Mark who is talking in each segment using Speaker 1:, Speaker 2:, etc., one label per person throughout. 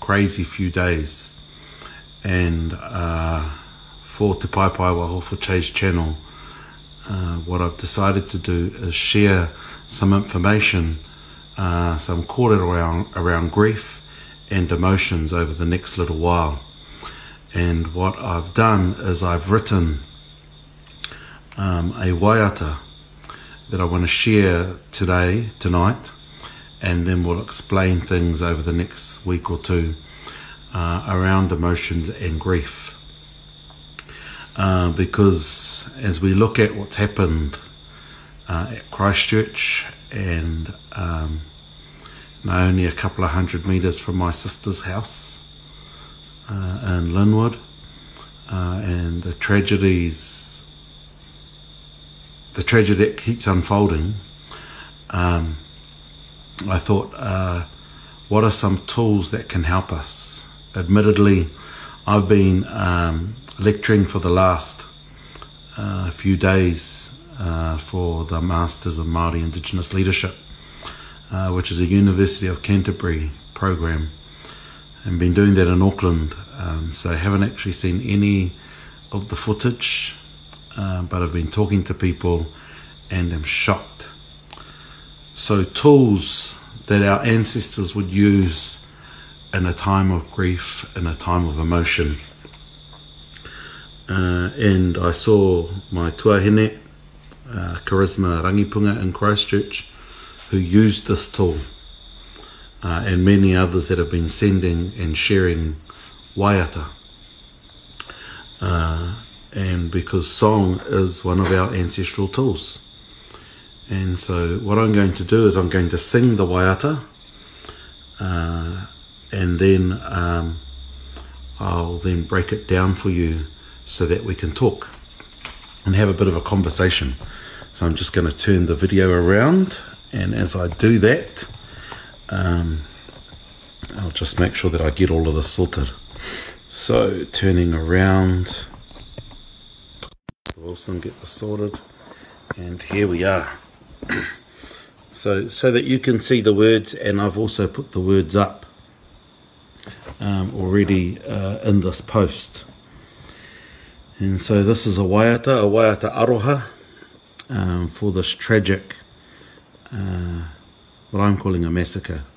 Speaker 1: crazy few days. And uh, for Te Pai Pai Waho for Chase Channel, uh, what I've decided to do is share some information, uh, some kōrero around, around grief and emotions over the next little while. And what I've done is I've written... um, a waiata that I want to share today, tonight, and then we'll explain things over the next week or two uh, around emotions and grief. Uh, because as we look at what's happened uh, at Christchurch and um, only a couple of hundred metres from my sister's house uh, in Linwood, uh, and the tragedies the tragedy that keeps unfolding, um, I thought, uh, what are some tools that can help us? Admittedly, I've been um, lecturing for the last uh, few days uh, for the Masters of Māori Indigenous Leadership, uh, which is a University of Canterbury program, and been doing that in Auckland. Um, so, I haven't actually seen any of the footage uh, but I've been talking to people and I'm shocked. So, tools that our ancestors would use in a time of grief, in a time of emotion. Uh, and I saw my tuahine, uh, Charisma Rangipunga in Christchurch, who used this tool, uh, and many others that have been sending and sharing waiata. Uh, and because song is one of our ancestral tools. And so, what I'm going to do is I'm going to sing the waiata, uh, and then um, I'll then break it down for you so that we can talk and have a bit of a conversation. So, I'm just going to turn the video around, and as I do that, um, I'll just make sure that I get all of this sorted. So, turning around. Wilson get this sorted. And here we are. so, so that you can see the words, and I've also put the words up um, already uh, in this post. And so, this is a waiata, a waiata aroha um, for this tragic, uh, what I'm calling a massacre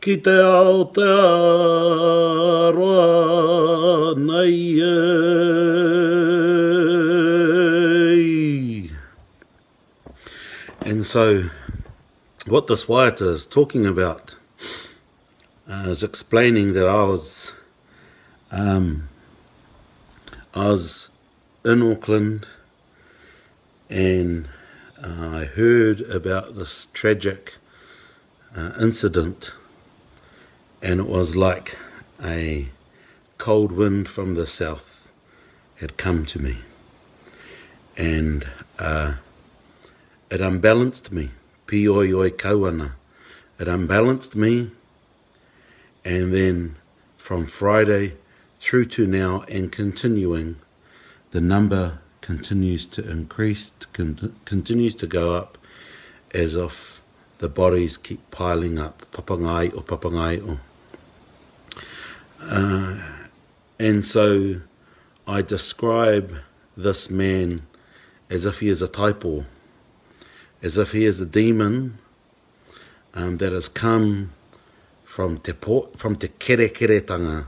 Speaker 1: ki te
Speaker 2: ao te aroa nei e. And so, what this writer is talking about uh, is explaining that I was Um, I was in Auckland and uh, I heard about this tragic uh, incident, and it was like a cold wind from the south had come to me, and uh, it unbalanced me. Pioi kawana, it unbalanced me, and then from Friday through to now and continuing. The number continues to increase, con- continues to go up as of the bodies keep piling up. Papangai o papangai o. Uh, and so I describe this man as if he is a typo, as if he is a demon um, that has come from te, po- from te kere kere tanga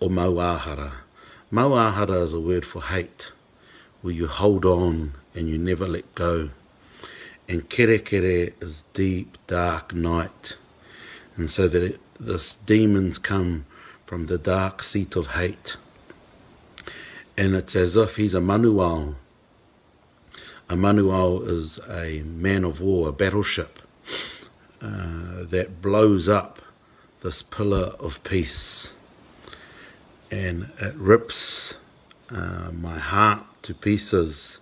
Speaker 2: o Mau ahara is a word for hate, where you hold on and you never let go. And kere kere is deep, dark night. And so that it, this demons come from the dark seat of hate. And it's as if he's a manuau. A manuau is a man of war, a battleship, uh, that blows up this pillar of peace and it rips uh, my heart to pieces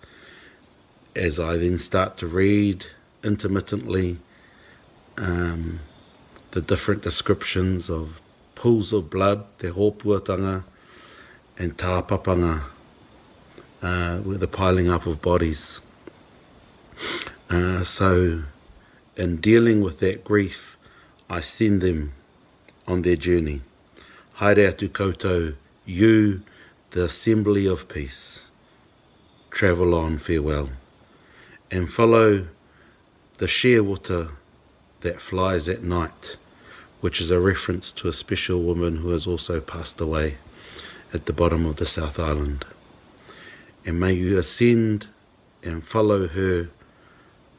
Speaker 2: as I then start to read intermittently um, the different descriptions of pools of blood, te hōpuatanga and tāpapanga, uh, with the piling up of bodies. Uh, so in dealing with that grief, I send them on their journey. Haere atu koutou, you, the assembly of peace, travel on, farewell, and follow the shearwater that flies at night, which is a reference to a special woman who has also passed away at the bottom of the South Island. And may you ascend and follow her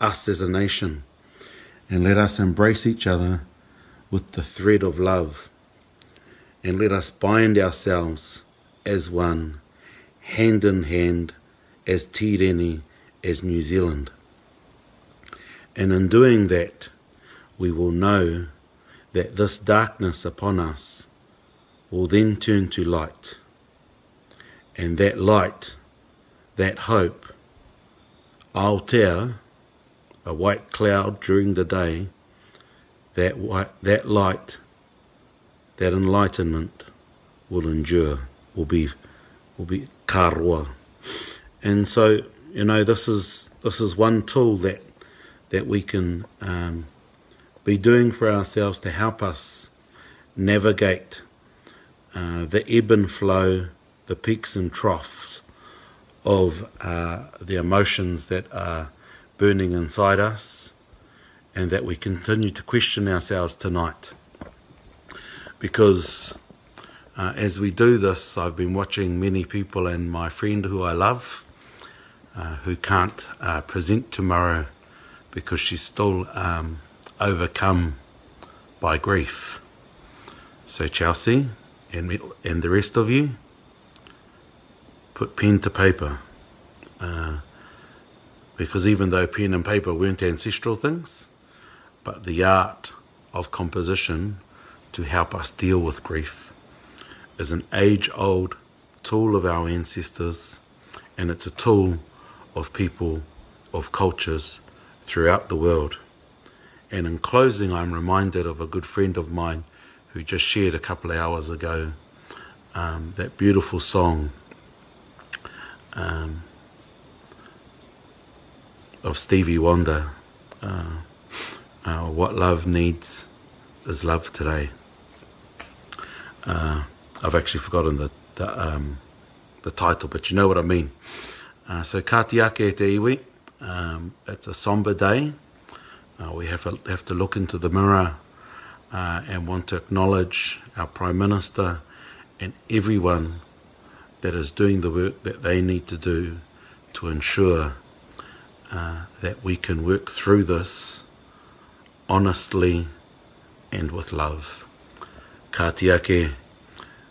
Speaker 2: us as a nation, and let us embrace each other with the thread of love, and let us bind ourselves as one. hand in hand as Tireni, as New Zealand. And in doing that, we will know that this darkness upon us will then turn to light. And that light, that hope, Aotea, a white cloud during the day, that, white, that light, that enlightenment will endure, will be, will be karua. And so, you know, this is this is one tool that that we can um, be doing for ourselves to help us navigate uh, the ebb and flow, the peaks and troughs of uh, the emotions that are burning inside us, and that we continue to question ourselves tonight, because. Uh, as we do this, I've been watching many people and my friend who I love, uh, who can't uh, present tomorrow because she's still um, overcome by grief. So, Chelsea and, me, and the rest of you, put pen to paper. Uh,
Speaker 1: because even though pen and paper weren't ancestral things, but the art of composition to help us deal with grief is an age old tool of our ancestors, and it's a tool of people, of cultures throughout the world. And in closing, I'm reminded of a good friend of mine who just shared a couple of hours ago um, that beautiful song um, of Stevie Wonder. Uh, uh, what love needs is love today. Uh, I've actually forgotten the the, um, the title, but you know what I mean. Uh, so Katiake Te Iwi, um, it's a somber day. Uh, we have, a, have to look into the mirror uh, and want to acknowledge our Prime Minister and everyone that is doing the work that they need to do to ensure uh, that we can work through this honestly and with love.
Speaker 2: Kātiāke.